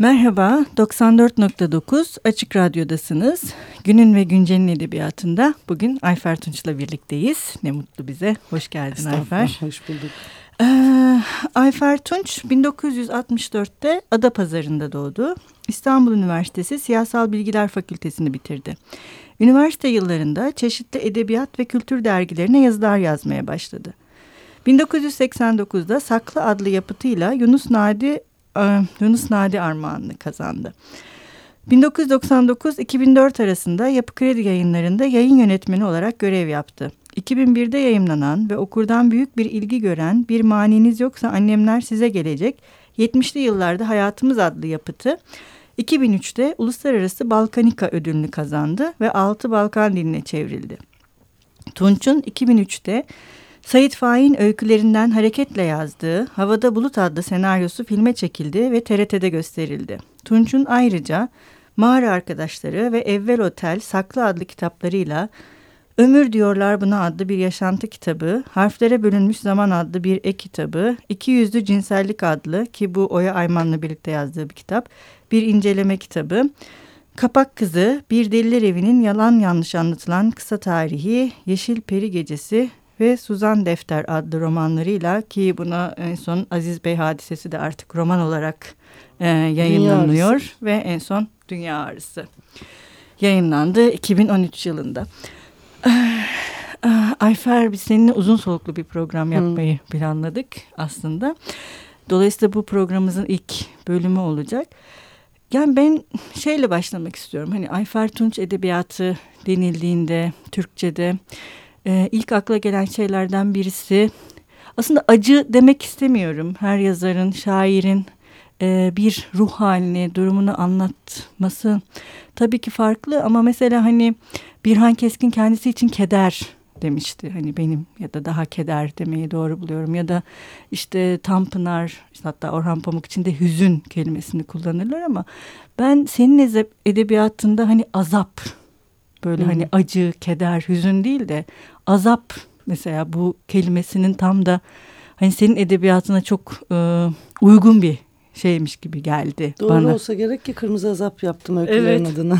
Merhaba, 94.9 Açık Radyo'dasınız. Günün ve Güncel'in edebiyatında bugün Ayfer Tunç'la birlikteyiz. Ne mutlu bize. Hoş geldin Ayfer. Hoş bulduk. Ee, Ayfer Tunç 1964'te Adapazarı'nda doğdu. İstanbul Üniversitesi Siyasal Bilgiler Fakültesini bitirdi. Üniversite yıllarında çeşitli edebiyat ve kültür dergilerine yazılar yazmaya başladı. 1989'da Saklı adlı yapıtıyla Yunus Nadi Yunus Nadi Armağanını kazandı. 1999-2004 arasında Yapı Kredi yayınlarında yayın yönetmeni olarak görev yaptı. 2001'de yayımlanan ve okurdan büyük bir ilgi gören Bir Maniniz Yoksa Annemler Size Gelecek 70'li yıllarda Hayatımız adlı yapıtı 2003'te Uluslararası Balkanika ödülünü kazandı ve altı Balkan diline çevrildi. Tunç'un 2003'te Sayit Faik'in öykülerinden hareketle yazdığı Havada Bulut adlı senaryosu filme çekildi ve TRT'de gösterildi. Tunç'un ayrıca Mağara Arkadaşları ve Evvel Otel Saklı adlı kitaplarıyla Ömür Diyorlar Buna adlı bir yaşantı kitabı, Harflere Bölünmüş Zaman adlı bir ek kitabı, İki Yüzlü Cinsellik adlı ki bu Oya Ayman'la birlikte yazdığı bir kitap, bir inceleme kitabı, Kapak Kızı, Bir Deliler Evi'nin yalan yanlış anlatılan kısa tarihi, Yeşil Peri Gecesi ve Suzan Defter adlı romanlarıyla ki buna en son Aziz Bey hadisesi de artık roman olarak e, yayınlanıyor ve en son Dünya Ağrısı yayınlandı 2013 yılında. Ayfer biz seninle uzun soluklu bir program yapmayı hmm. planladık aslında. Dolayısıyla bu programımızın ilk bölümü olacak. Yani ben şeyle başlamak istiyorum. Hani Ayfer Tunç edebiyatı denildiğinde Türkçe'de e, ilk akla gelen şeylerden birisi aslında acı demek istemiyorum. Her yazarın, şairin e, bir ruh halini, durumunu anlatması tabii ki farklı ama mesela hani Birhan Keskin kendisi için keder demişti. Hani benim ya da daha keder demeyi doğru buluyorum. Ya da işte Tanpınar işte hatta Orhan Pamuk için de hüzün kelimesini kullanırlar ama ben senin edebiyatında hani azap böyle hmm. hani acı, keder, hüzün değil de azap mesela bu kelimesinin tam da hani senin edebiyatına çok e, uygun bir şeymiş gibi geldi Doğru bana. Doğru olsa gerek ki kırmızı azap yaptım öykülerin evet. adına.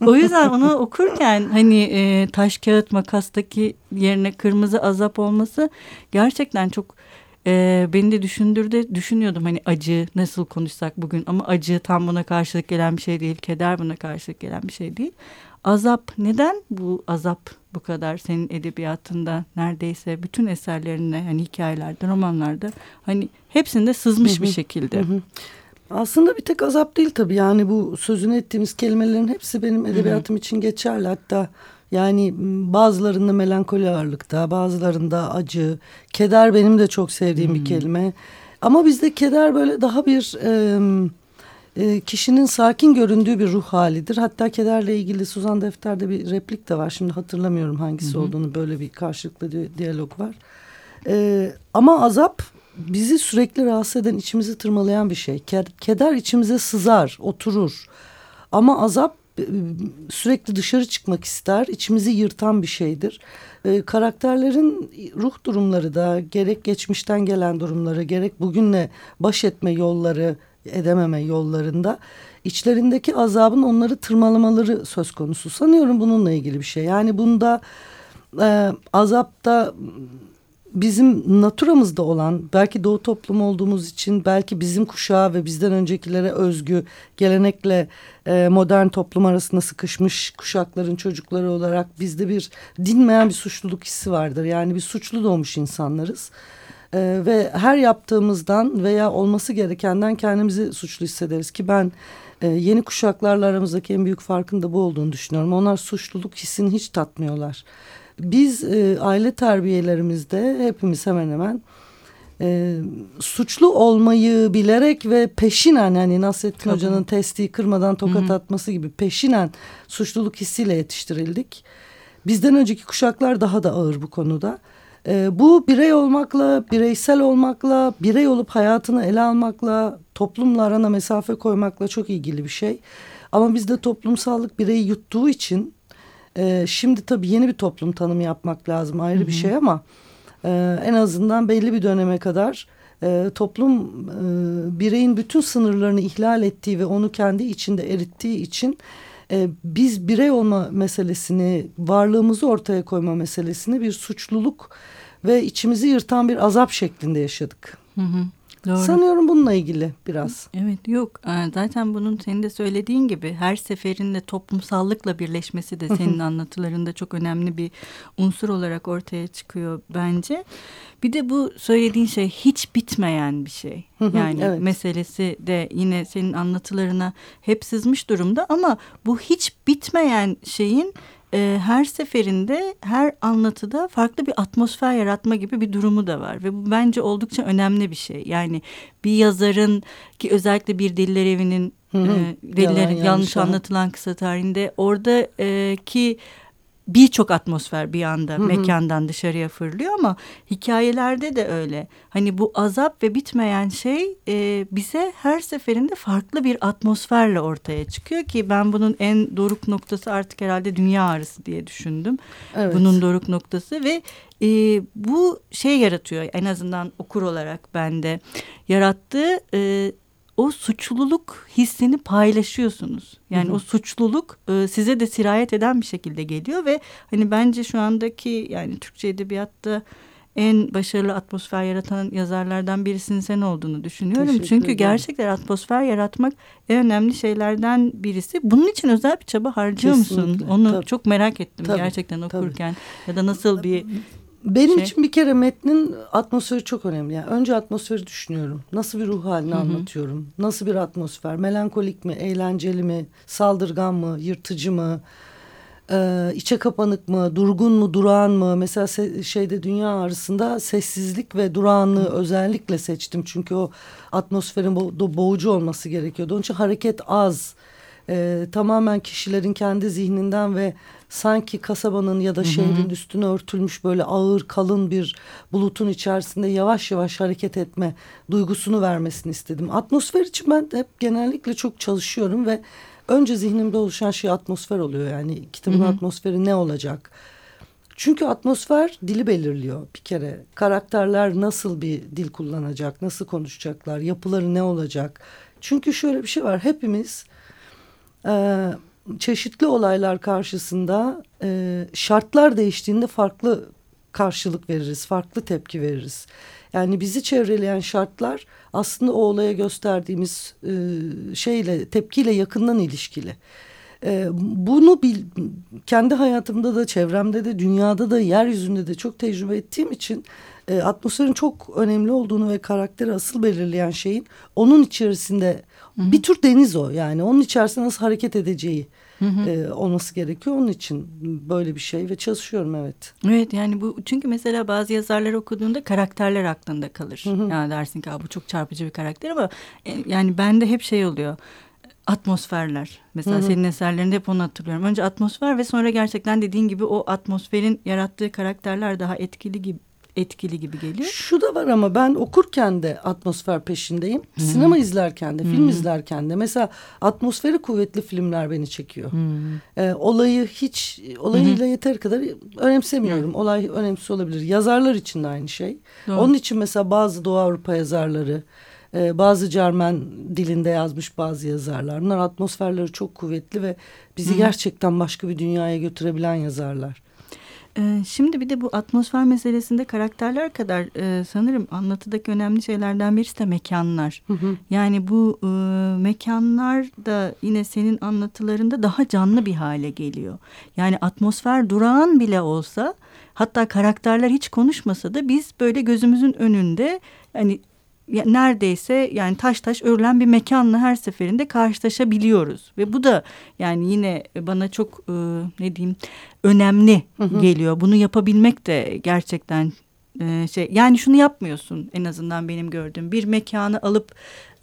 o yüzden onu okurken hani e, taş kağıt makastaki yerine kırmızı azap olması gerçekten çok e, beni de düşündürdü. Düşünüyordum hani acı nasıl konuşsak bugün ama acı tam buna karşılık gelen bir şey değil. Keder buna karşılık gelen bir şey değil. Azap neden bu azap bu kadar senin edebiyatında neredeyse bütün eserlerinde hani hikayelerde romanlarda hani hepsinde sızmış bir şekilde. Aslında bir tek azap değil tabii. Yani bu sözünü ettiğimiz kelimelerin hepsi benim edebiyatım için geçerli. Hatta yani bazılarında melankoli ağırlıkta bazılarında acı. Keder benim de çok sevdiğim bir kelime. Ama bizde keder böyle daha bir... E, e, kişinin sakin göründüğü bir ruh halidir. Hatta kederle ilgili Suzan Defter'de bir replik de var. Şimdi hatırlamıyorum hangisi hı hı. olduğunu böyle bir karşılıklı di diyalog var. E, ama azap bizi sürekli rahatsız eden, içimizi tırmalayan bir şey. Keder içimize sızar, oturur. Ama azap e, sürekli dışarı çıkmak ister, içimizi yırtan bir şeydir. Ee, karakterlerin ruh durumları da gerek geçmişten gelen durumları, gerek bugünle baş etme yolları, edememe yollarında içlerindeki azabın onları tırmalamaları söz konusu. Sanıyorum bununla ilgili bir şey. Yani bunda e, azapta bizim naturamızda olan belki doğu toplumu olduğumuz için belki bizim kuşağı ve bizden öncekilere özgü gelenekle e, modern toplum arasında sıkışmış kuşakların çocukları olarak bizde bir dinmeyen bir suçluluk hissi vardır. Yani bir suçlu doğmuş insanlarız. E, ve her yaptığımızdan veya olması gerekenden kendimizi suçlu hissederiz ki ben e, yeni kuşaklarla aramızdaki en büyük farkın da bu olduğunu düşünüyorum. Onlar suçluluk hissini hiç tatmıyorlar. Biz e, aile terbiyelerimizde hepimiz hemen hemen e, suçlu olmayı bilerek ve peşinen hani Nasrettin Tabii. Hoca'nın testiyi kırmadan tokat Hı -hı. atması gibi peşinen suçluluk hissiyle yetiştirildik. Bizden önceki kuşaklar daha da ağır bu konuda. E, bu birey olmakla, bireysel olmakla, birey olup hayatını ele almakla, toplumla arana mesafe koymakla çok ilgili bir şey. Ama bizde toplumsallık bireyi yuttuğu için e, şimdi tabii yeni bir toplum tanımı yapmak lazım ayrı Hı -hı. bir şey ama e, en azından belli bir döneme kadar e, toplum e, bireyin bütün sınırlarını ihlal ettiği ve onu kendi içinde erittiği için e, biz birey olma meselesini, varlığımızı ortaya koyma meselesini bir suçluluk ve içimizi yırtan bir azap şeklinde yaşadık. Hı hı. Doğru. Sanıyorum bununla ilgili biraz. Evet yok zaten bunun senin de söylediğin gibi her seferinde toplumsallıkla birleşmesi de senin anlatılarında çok önemli bir unsur olarak ortaya çıkıyor bence. Bir de bu söylediğin şey hiç bitmeyen bir şey. Yani evet. meselesi de yine senin anlatılarına hep sızmış durumda ama bu hiç bitmeyen şeyin e, her seferinde her anlatıda farklı bir atmosfer yaratma gibi bir durumu da var ve bu bence oldukça önemli bir şey. Yani bir yazarın ki özellikle bir diller evinin hı hı. E, dillerin yanlış, yanlış anlatılan kısa tarihinde oradaki birçok atmosfer bir anda Hı -hı. mekandan dışarıya fırlıyor ama hikayelerde de öyle. Hani bu azap ve bitmeyen şey e, bize her seferinde farklı bir atmosferle ortaya çıkıyor ki ben bunun en doruk noktası artık herhalde dünya ağrısı diye düşündüm. Evet. Bunun doruk noktası ve e, bu şey yaratıyor en azından okur olarak bende yarattığı e, o suçluluk hissini paylaşıyorsunuz. Yani hı hı. o suçluluk e, size de sirayet eden bir şekilde geliyor ve hani bence şu andaki yani Türkçe edebiyatta en başarılı atmosfer yaratan yazarlardan birisinin sen olduğunu düşünüyorum. Çünkü gerçekten atmosfer yaratmak en önemli şeylerden birisi. Bunun için özel bir çaba harcıyor Kesinlikle. musun? Onu Tabii. çok merak ettim Tabii. gerçekten okurken. Tabii. Ya da nasıl bir benim şey. için bir kere metnin atmosferi çok önemli. Yani önce atmosferi düşünüyorum. Nasıl bir ruh halini Hı-hı. anlatıyorum? Nasıl bir atmosfer? Melankolik mi, eğlenceli mi, saldırgan mı, yırtıcı mı? Ee, içe kapanık mı, durgun mu, durağan mı? Mesela se- şeyde dünya arasında sessizlik ve durağanlığı Hı. özellikle seçtim. Çünkü o atmosferin bo- boğucu olması gerekiyordu. Onun için hareket az. Ee, tamamen kişilerin kendi zihninden ve sanki kasabanın ya da şehrin hı hı. üstüne örtülmüş böyle ağır kalın bir bulutun içerisinde yavaş yavaş hareket etme duygusunu vermesini istedim. Atmosfer için ben hep genellikle çok çalışıyorum ve önce zihnimde oluşan şey atmosfer oluyor. Yani kitabın hı hı. atmosferi ne olacak? Çünkü atmosfer dili belirliyor bir kere. Karakterler nasıl bir dil kullanacak, nasıl konuşacaklar, yapıları ne olacak? Çünkü şöyle bir şey var. Hepimiz e, çeşitli olaylar karşısında e, şartlar değiştiğinde farklı karşılık veririz, farklı tepki veririz. Yani bizi çevreleyen şartlar aslında o olaya gösterdiğimiz e, şeyle, tepkiyle yakından ilişkili. E, bunu bil, kendi hayatımda da, çevremde de, dünyada da, yeryüzünde de çok tecrübe ettiğim için e, atmosferin çok önemli olduğunu ve karakteri asıl belirleyen şeyin onun içerisinde Hı bir tür deniz o yani onun içerisinde nasıl hareket edeceği hı hı. E, olması gerekiyor. Onun için böyle bir şey ve çalışıyorum evet. Evet yani bu çünkü mesela bazı yazarlar okuduğunda karakterler aklında kalır. Hı hı. Yani dersin ki bu çok çarpıcı bir karakter ama e, yani bende hep şey oluyor atmosferler. Mesela hı hı. senin eserlerinde hep onu hatırlıyorum. Önce atmosfer ve sonra gerçekten dediğin gibi o atmosferin yarattığı karakterler daha etkili gibi etkili gibi geliyor. Şu da var ama ben okurken de atmosfer peşindeyim. Hmm. Sinema izlerken de, hmm. film izlerken de. Mesela atmosferi kuvvetli filmler beni çekiyor. Hmm. Ee, olayı hiç, olayıyla hmm. yeter kadar önemsemiyorum. Hmm. Olay önemsiz olabilir. Yazarlar için de aynı şey. Doğru. Onun için mesela bazı Doğu Avrupa yazarları, e, bazı Cermen dilinde yazmış bazı yazarlar. Bunlar atmosferleri çok kuvvetli ve bizi hmm. gerçekten başka bir dünyaya götürebilen yazarlar. Ee, şimdi bir de bu atmosfer meselesinde karakterler kadar e, sanırım anlatıdaki önemli şeylerden birisi de mekanlar. Hı hı. Yani bu e, mekanlar da yine senin anlatılarında daha canlı bir hale geliyor. Yani atmosfer durağan bile olsa hatta karakterler hiç konuşmasa da biz böyle gözümüzün önünde hani neredeyse yani taş taş örülen bir mekanla her seferinde karşılaşabiliyoruz ve bu da yani yine bana çok e, ne diyeyim önemli hı hı. geliyor. Bunu yapabilmek de gerçekten e, şey yani şunu yapmıyorsun en azından benim gördüğüm bir mekanı alıp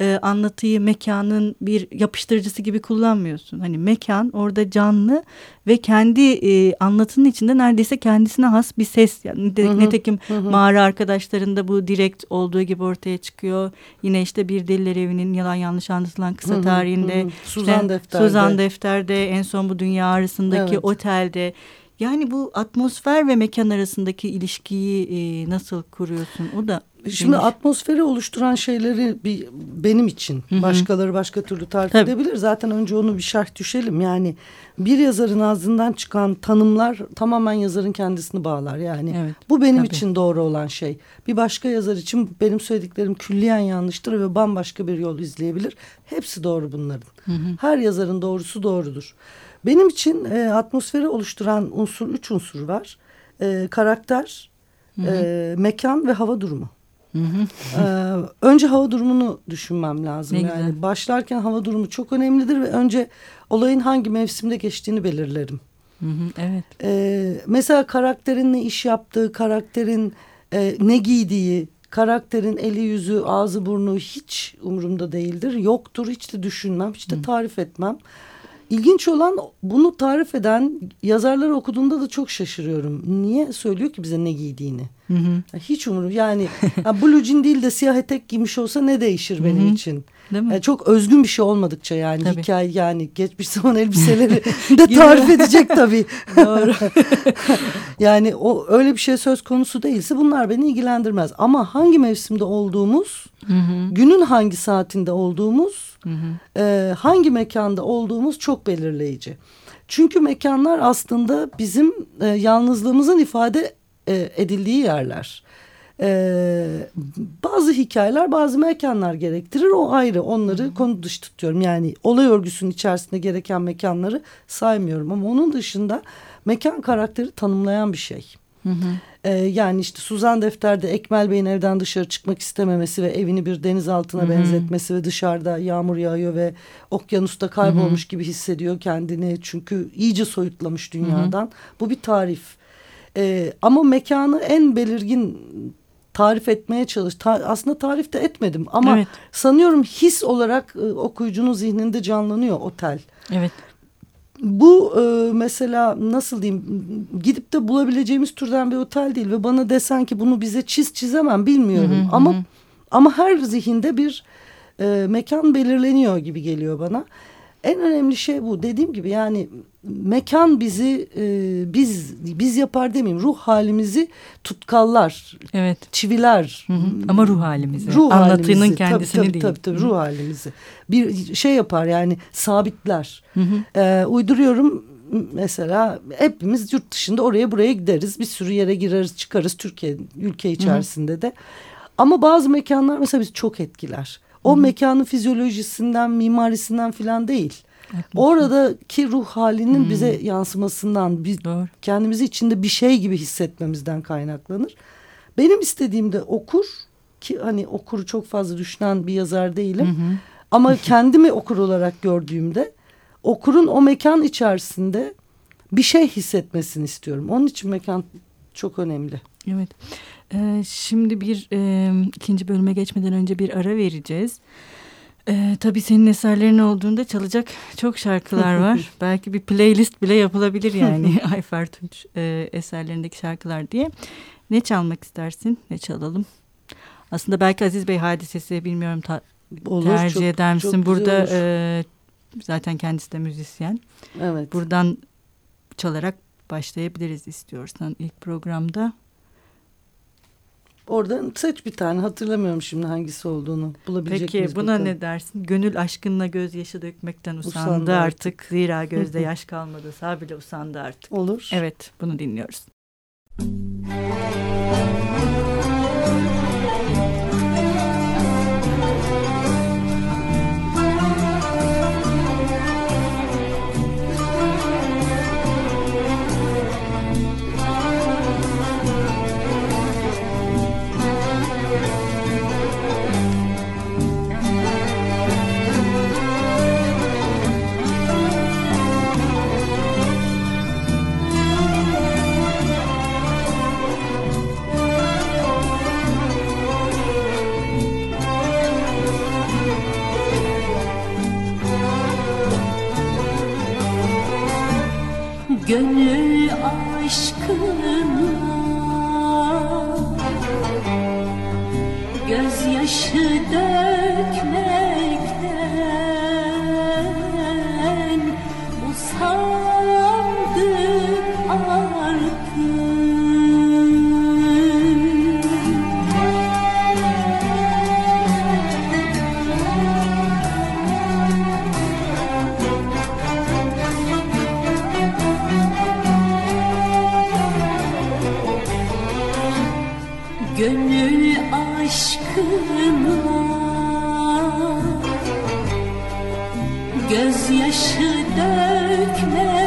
e, anlatıyı mekanın bir yapıştırıcısı gibi kullanmıyorsun. Hani mekan orada canlı ve kendi e, anlatının içinde neredeyse kendisine has bir ses. Yani hı hı, netekim hı. mağara arkadaşlarında bu direkt olduğu gibi ortaya çıkıyor. Yine işte bir deliler evinin yalan yanlış anlatılan kısa tarihinde. Hı hı. Suzan işte, Defter'de. Suzan Defter'de en son bu dünya arasındaki evet. otelde. Yani bu atmosfer ve mekan arasındaki ilişkiyi e, nasıl kuruyorsun? O da Şimdi Geniş. atmosferi oluşturan şeyleri bir benim için Hı -hı. başkaları başka türlü tarif Tabii. edebilir. Zaten önce onu bir şerh düşelim. Yani bir yazarın ağzından çıkan tanımlar tamamen yazarın kendisini bağlar. Yani evet. bu benim Tabii. için doğru olan şey. Bir başka yazar için benim söylediklerim külliyen yanlıştır ve bambaşka bir yol izleyebilir. Hepsi doğru bunların. Hı -hı. Her yazarın doğrusu doğrudur. Benim için e, atmosferi oluşturan unsur üç unsur var. E, karakter, hı hı. E, mekan ve hava durumu. Hı hı. Ee, önce hava durumunu düşünmem lazım. Ne yani güzel. başlarken hava durumu çok önemlidir ve önce olayın hangi mevsimde geçtiğini belirlerim. Hı hı, evet. Ee, mesela karakterin ne iş yaptığı, karakterin e, ne giydiği, karakterin eli yüzü, ağzı burnu hiç umurumda değildir. Yoktur, hiç de düşünmem, hiç de tarif etmem. İlginç olan bunu tarif eden yazarları okuduğumda da çok şaşırıyorum. Niye söylüyor ki bize ne giydiğini? Hı hı. Hiç umurum yani blue jean değil de siyah etek giymiş olsa ne değişir benim hı hı. için? Değil mi? Yani çok özgün bir şey olmadıkça yani tabii. hikaye yani geçmiş zaman elbiseleri de tarif edecek tabii. Doğru. yani o öyle bir şey söz konusu değilse bunlar beni ilgilendirmez. Ama hangi mevsimde olduğumuz, hı hı. günün hangi saatinde olduğumuz, hı hı. E, hangi mekanda olduğumuz çok belirleyici. Çünkü mekanlar aslında bizim e, yalnızlığımızın ifade e, edildiği yerler. Ee, bazı hikayeler bazı mekanlar gerektirir o ayrı onları konu dışı tutuyorum yani olay örgüsünün içerisinde gereken mekanları saymıyorum ama onun dışında mekan karakteri tanımlayan bir şey. Hı hı. Ee, yani işte Suzan Defter'de Ekmel Bey'in evden dışarı çıkmak istememesi ve evini bir deniz altına hı hı. benzetmesi ve dışarıda yağmur yağıyor ve okyanusta kaybolmuş hı hı. gibi hissediyor kendini çünkü iyice soyutlamış dünyadan. Hı hı. Bu bir tarif. Ee, ama mekanı en belirgin tarif etmeye çalış. Ta, aslında tarif de etmedim ama evet. sanıyorum his olarak e, okuyucunun zihninde canlanıyor otel. Evet. Bu e, mesela nasıl diyeyim gidip de bulabileceğimiz türden bir otel değil ve bana desen ki bunu bize çiz çizemem bilmiyorum hı hı, ama hı. ama her zihinde bir e, mekan belirleniyor gibi geliyor bana. En önemli şey bu. Dediğim gibi yani mekan bizi e, biz biz yapar demeyeyim ruh halimizi tutkallar. Evet. Çiviler. Hı hı. Ama ruh halimizi. Ruh Anlatının halimizi. kendisini tabii, tabii, değil. Tabii tabii ruh halimizi. Bir şey yapar yani sabitler. Hı hı. E, uyduruyorum mesela hepimiz yurt dışında oraya buraya gideriz. Bir sürü yere gireriz çıkarız Türkiye ülke içerisinde hı hı. de. Ama bazı mekanlar mesela bizi çok etkiler. O Hı. mekanın fizyolojisinden, mimarisinden filan değil. Haklısın. Oradaki ruh halinin hmm. bize yansımasından, biz Doğru. kendimizi içinde bir şey gibi hissetmemizden kaynaklanır. Benim istediğim de okur ki hani okuru çok fazla düşünen bir yazar değilim. Hı Ama kendimi okur olarak gördüğümde okurun o mekan içerisinde bir şey hissetmesini istiyorum. Onun için mekan çok önemli. Evet. Ee, şimdi bir e, ikinci bölüme geçmeden önce bir ara vereceğiz. Ee, tabii senin eserlerin olduğunda çalacak çok şarkılar var. Belki bir playlist bile yapılabilir yani Ayfer Tunç e, eserlerindeki şarkılar diye. Ne çalmak istersin? Ne çalalım? Aslında belki Aziz Bey hadisesi bilmiyorum ta, olur, tercih çok, eder misin? Çok Burada e, zaten kendisi de müzisyen. Evet. Buradan çalarak başlayabiliriz istiyorsan ilk programda. Oradan seç bir tane hatırlamıyorum şimdi hangisi olduğunu bulabilecek Peki miyiz buna bakalım. ne dersin? Gönül aşkınla gözyaşı dökmekten usandı, usandı artık. artık. Zira gözde yaş kalmadı sağ bile usandı artık. Olur. Evet bunu dinliyoruz. Gönül gözyaşı dökmekten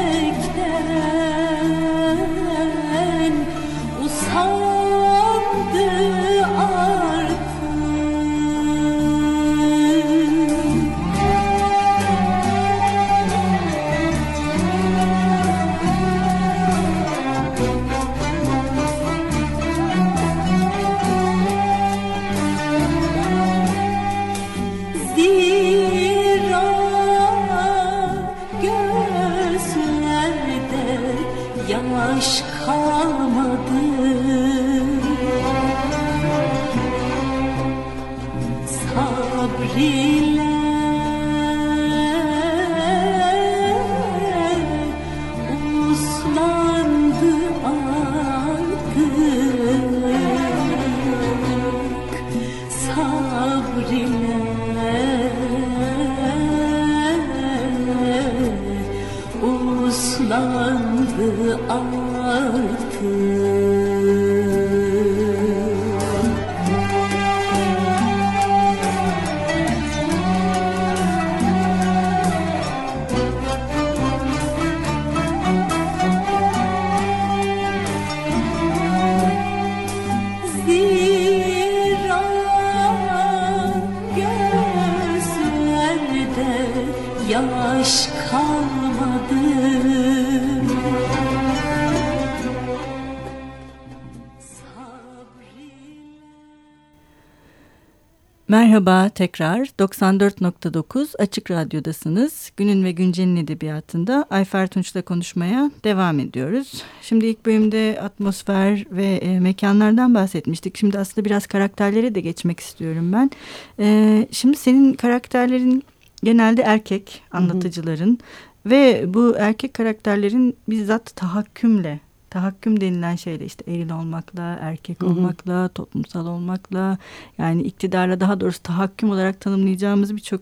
Merhaba tekrar 94.9 Açık Radyo'dasınız. Günün ve Güncel'in edebiyatında Ayfer Tunç'la konuşmaya devam ediyoruz. Şimdi ilk bölümde atmosfer ve e, mekanlardan bahsetmiştik. Şimdi aslında biraz karakterlere de geçmek istiyorum ben. E, şimdi senin karakterlerin genelde erkek anlatıcıların ve bu erkek karakterlerin bizzat tahakkümle tahakküm denilen şeyle işte eril olmakla, erkek Hı hı. olmakla, toplumsal olmakla yani iktidarla daha doğrusu tahakküm olarak tanımlayacağımız birçok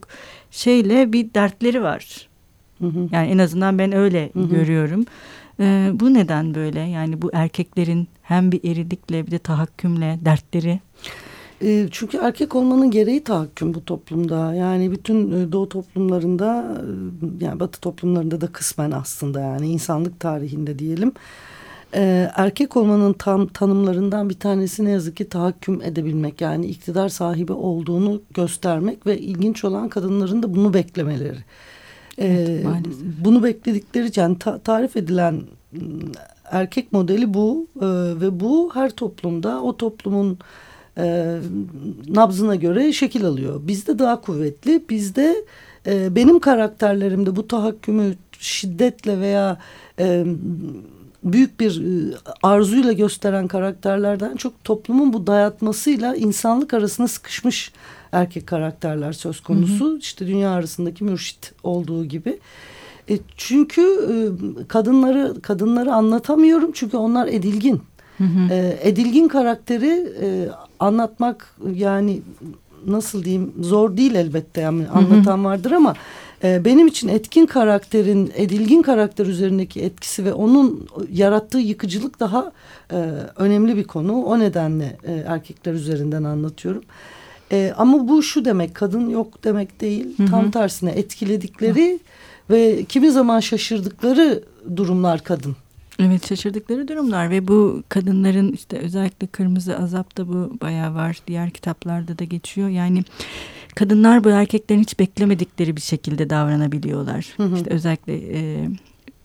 şeyle bir dertleri var. Hı hı. Yani en azından ben öyle Hı hı. görüyorum. Ee, bu neden böyle? Yani bu erkeklerin hem bir erilikle bir de tahakkümle dertleri. E, çünkü erkek olmanın gereği tahakküm bu toplumda. Yani bütün e, doğu toplumlarında e, yani batı toplumlarında da kısmen aslında yani insanlık tarihinde diyelim. E, erkek olmanın tam tanımlarından bir tanesi ne yazık ki tahakküm edebilmek. Yani iktidar sahibi olduğunu göstermek ve ilginç olan kadınların da bunu beklemeleri. E, Evet, maalesef. bunu bekledikleri yani ta- tarif edilen m, erkek modeli bu E, ve bu her toplumda o toplumun e, nabzına göre şekil alıyor. Bizde daha kuvvetli. Bizde e, benim karakterlerimde bu tahakkümü şiddetle veya e, büyük bir e, arzuyla gösteren karakterlerden çok toplumun bu dayatmasıyla insanlık arasına sıkışmış erkek karakterler söz konusu. İşte dünya arasındaki mürşit olduğu gibi. E, çünkü e, kadınları kadınları anlatamıyorum çünkü onlar edilgin. E, edilgin karakteri e, anlatmak yani nasıl diyeyim zor değil elbette yani anlatan vardır ama e, benim için etkin karakterin edilgin karakter üzerindeki etkisi ve onun yarattığı yıkıcılık daha e, önemli bir konu. O nedenle e, erkekler üzerinden anlatıyorum. E, ama bu şu demek kadın yok demek değil. Tam tersine etkiledikleri ve kimi zaman şaşırdıkları durumlar kadın. Evet şaşırdıkları durumlar ve bu kadınların işte özellikle Kırmızı Azap'ta bu bayağı var. Diğer kitaplarda da geçiyor. Yani kadınlar bu erkeklerin hiç beklemedikleri bir şekilde davranabiliyorlar. Hı hı. İşte özellikle e,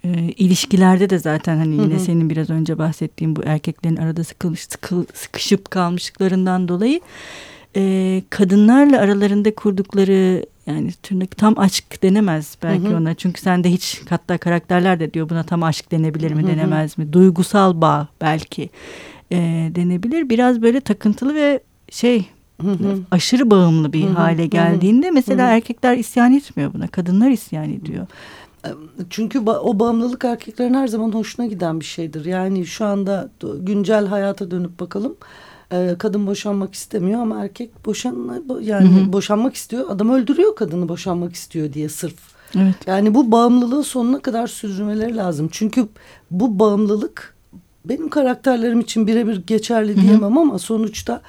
e, ilişkilerde de zaten hani yine Hı hı. senin biraz önce bahsettiğin bu erkeklerin arada sıkılmış, sıkıl, sıkışıp kalmışlıklarından dolayı e, kadınlarla aralarında kurdukları yani tırnak tam aşk denemez belki Hı hı. ona. Çünkü sende hiç hatta karakterler de diyor buna tam aşk denebilir mi Hı hı. denemez mi? Duygusal bağ belki e, denebilir. Biraz böyle takıntılı ve şey Hı hı. aşırı bağımlı bir Hı hı, hı hale hı. geldiğinde mesela Hı hı. erkekler isyan etmiyor buna. Kadınlar isyan ediyor. Çünkü ba- o bağımlılık erkeklerin her zaman hoşuna giden bir şeydir. Yani şu anda güncel hayata dönüp bakalım. Ee, kadın boşanmak istemiyor ama erkek boşan yani Hı hı. boşanmak istiyor. Adam öldürüyor kadını boşanmak istiyor diye sırf. Evet. Yani bu bağımlılığı sonuna kadar sürdürmeleri lazım. Çünkü bu bağımlılık benim karakterlerim için birebir geçerli diyemem ama sonuçta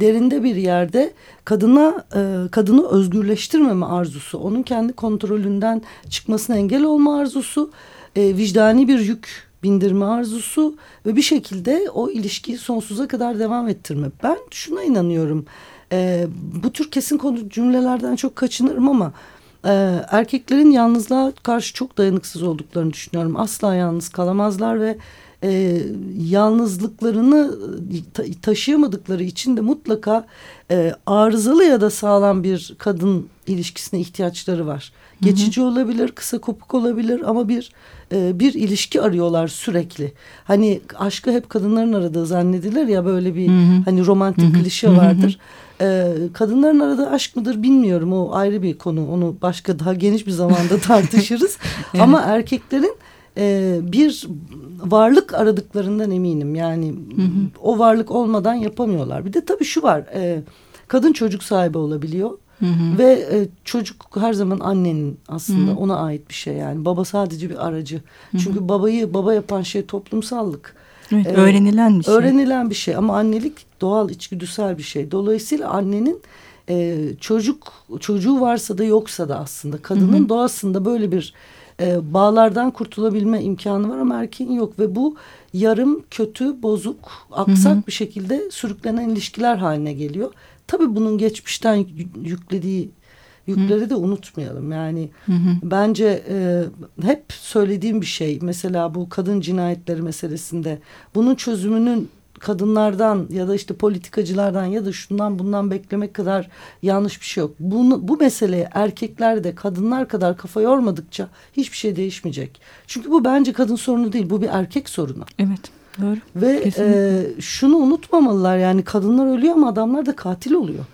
derinde bir yerde kadına e, kadını özgürleştirmeme arzusu, onun kendi kontrolünden çıkmasına engel olma arzusu, e, vicdani bir yük bindirme arzusu ve bir şekilde o ilişkiyi sonsuza kadar devam ettirme. Ben şuna inanıyorum. E, bu tür kesin konu cümlelerden çok kaçınırım ama e, erkeklerin yalnızlığa karşı çok dayanıksız olduklarını düşünüyorum. Asla yalnız kalamazlar ve e, yalnızlıklarını ta taşıyamadıkları için de mutlaka e, arızalı ya da sağlam bir kadın ilişkisine ihtiyaçları var. Hı hı. Geçici olabilir, kısa kopuk olabilir ama bir e, bir ilişki arıyorlar sürekli. Hani aşkı hep kadınların aradığı zannedilir ya böyle bir hı hı. hani romantik hı hı. klişe vardır. Hı hı. E, kadınların aradığı aşk mıdır bilmiyorum o ayrı bir konu. Onu başka daha geniş bir zamanda tartışırız. evet. Ama erkeklerin e, bir varlık aradıklarından eminim. Yani hı hı. o varlık olmadan yapamıyorlar. Bir de tabii şu var. E, kadın çocuk sahibi olabiliyor. Hı hı. Ve e, çocuk her zaman annenin aslında hı hı. ona ait bir şey yani. Baba sadece bir aracı. Hı hı. Çünkü babayı baba yapan şey toplumsallık. Evet, ee, öğrenilen bir şey. Öğrenilen bir şey ama annelik doğal içgüdüsel bir şey. Dolayısıyla annenin e, çocuk çocuğu varsa da yoksa da aslında kadının hı hı. doğasında böyle bir e, bağlardan kurtulabilme imkanı var ama erkeğin yok ve bu yarım kötü bozuk aksak hı hı. bir şekilde sürüklenen ilişkiler haline geliyor. Tabii bunun geçmişten yüklediği yükleri hı. de unutmayalım. Yani hı hı. bence e, hep söylediğim bir şey mesela bu kadın cinayetleri meselesinde bunun çözümünün kadınlardan ya da işte politikacılardan ya da şundan bundan beklemek kadar yanlış bir şey yok. Bunu, bu meseleye erkekler de kadınlar kadar kafa yormadıkça hiçbir şey değişmeyecek. Çünkü bu bence kadın sorunu değil bu bir erkek sorunu. Evet. Doğru. Ve e, şunu unutmamalılar yani kadınlar ölüyor ama adamlar da katil oluyor.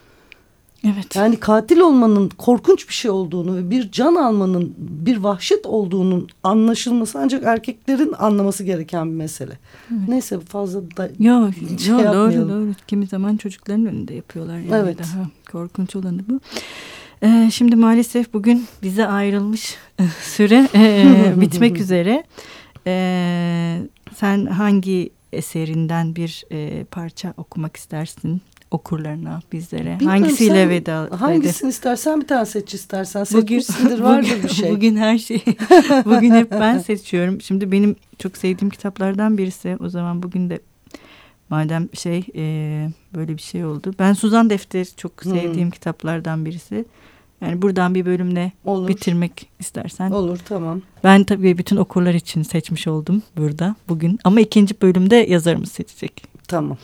Evet. Yani katil olmanın korkunç bir şey olduğunu ve bir can almanın bir vahşet olduğunun anlaşılması ancak erkeklerin anlaması gereken bir mesele. Evet. Neyse fazla da yo, şey yo, doğru doğru. Kimi zaman çocukların önünde yapıyorlar. Yani evet. Daha korkunç olanı bu. Ee, şimdi maalesef bugün bize ayrılmış süre e, bitmek üzere. Ee, sen hangi eserinden bir e, parça okumak istersin? Okurlarına, bizlere? Bilmiyorum, Hangisiyle sen, veda? Hangisini istersen bir tane seç istersen. Seçmişsindir vardır bugün, bir şey. Bugün her şey. bugün hep ben seçiyorum. Şimdi benim çok sevdiğim kitaplardan birisi. O zaman bugün de madem şey e, böyle bir şey oldu. Ben Suzan Defteri çok hmm. sevdiğim hmm. kitaplardan birisi. Yani buradan bir bölümle Olur. bitirmek istersen. Olur tamam. Ben tabii bütün okurlar için seçmiş oldum burada bugün. Ama ikinci bölümde yazarımız seçecek. Tamam.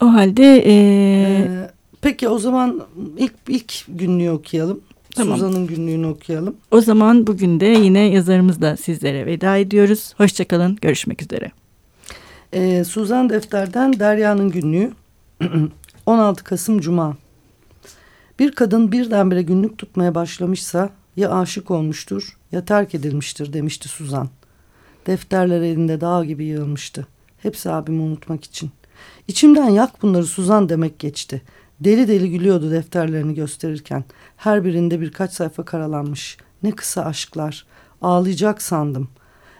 O halde... E... Ee, peki o zaman ilk, ilk günlüğü okuyalım. Tamam. Suzan'ın günlüğünü okuyalım. O zaman bugün de yine yazarımızla sizlere veda ediyoruz. Hoşçakalın, görüşmek üzere. Ee, Suzan Defter'den Derya'nın günlüğü 16 Kasım Cuma. Bir kadın birdenbire günlük tutmaya başlamışsa ya aşık olmuştur ya terk edilmiştir demişti Suzan. Defterler elinde dağ gibi yığılmıştı. Hepsi abimi unutmak için. İçimden yak bunları Suzan demek geçti. Deli deli gülüyordu defterlerini gösterirken. Her birinde birkaç sayfa karalanmış. Ne kısa aşklar. Ağlayacak sandım.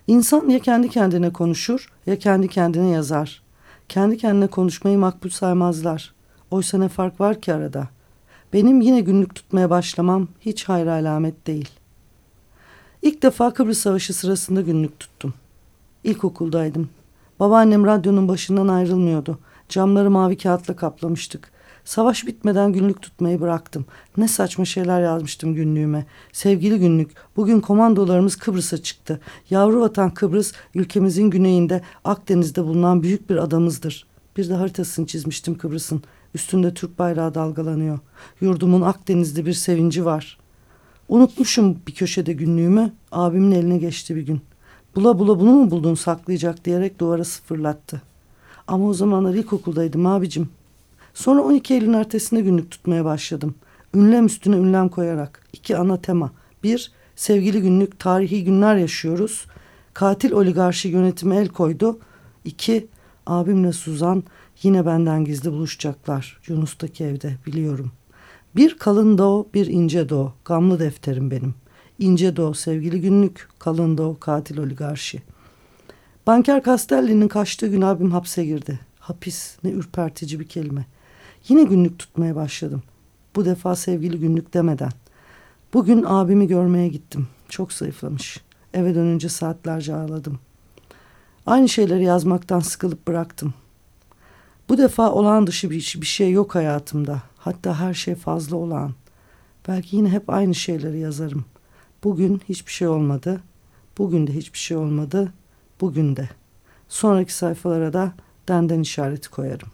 İnsan ya kendi kendine konuşur ya kendi kendine yazar. Kendi kendine konuşmayı makbul saymazlar. Oysa ne fark var ki arada? Benim yine günlük tutmaya başlamam hiç hayır alamet değil. İlk defa Kıbrıs Savaşı sırasında günlük tuttum. İlkokuldaydım. Babaannem radyonun başından ayrılmıyordu. Camları mavi kağıtla kaplamıştık. Savaş bitmeden günlük tutmayı bıraktım. Ne saçma şeyler yazmıştım günlüğüme. Sevgili günlük, bugün komandolarımız Kıbrıs'a çıktı. Yavru vatan Kıbrıs, ülkemizin güneyinde Akdeniz'de bulunan büyük bir adamızdır. Bir de haritasını çizmiştim Kıbrıs'ın. Üstünde Türk bayrağı dalgalanıyor. Yurdumun Akdeniz'de bir sevinci var. Unutmuşum bir köşede günlüğümü. Abimin eline geçti bir gün. Bula bula bunu mu buldun saklayacak diyerek duvara sıfırlattı. Ama o zamanlar ilkokuldaydım abicim. Sonra 12 Eylül ertesinde günlük tutmaya başladım. Ünlem üstüne ünlem koyarak. iki ana tema. Bir, sevgili günlük tarihi günler yaşıyoruz. Katil oligarşi yönetimi el koydu. İki, abimle Suzan yine benden gizli buluşacaklar. Yunus'taki evde biliyorum. Bir kalın doğu, bir ince doğu. Gamlı defterim benim. İnce doğu, sevgili günlük. Kalın doğu, katil oligarşi. Banker Castelli'nin kaçtığı gün abim hapse girdi. Hapis ne ürpertici bir kelime. Yine günlük tutmaya başladım. Bu defa sevgili günlük demeden. Bugün abimi görmeye gittim. Çok zayıflamış. Eve dönünce saatlerce ağladım. Aynı şeyleri yazmaktan sıkılıp bıraktım. Bu defa olağan dışı bir, bir şey yok hayatımda. Hatta her şey fazla olağan. Belki yine hep aynı şeyleri yazarım. Bugün hiçbir şey olmadı. Bugün de hiçbir şey olmadı. Bugün de. Sonraki sayfalara da denden işareti koyarım.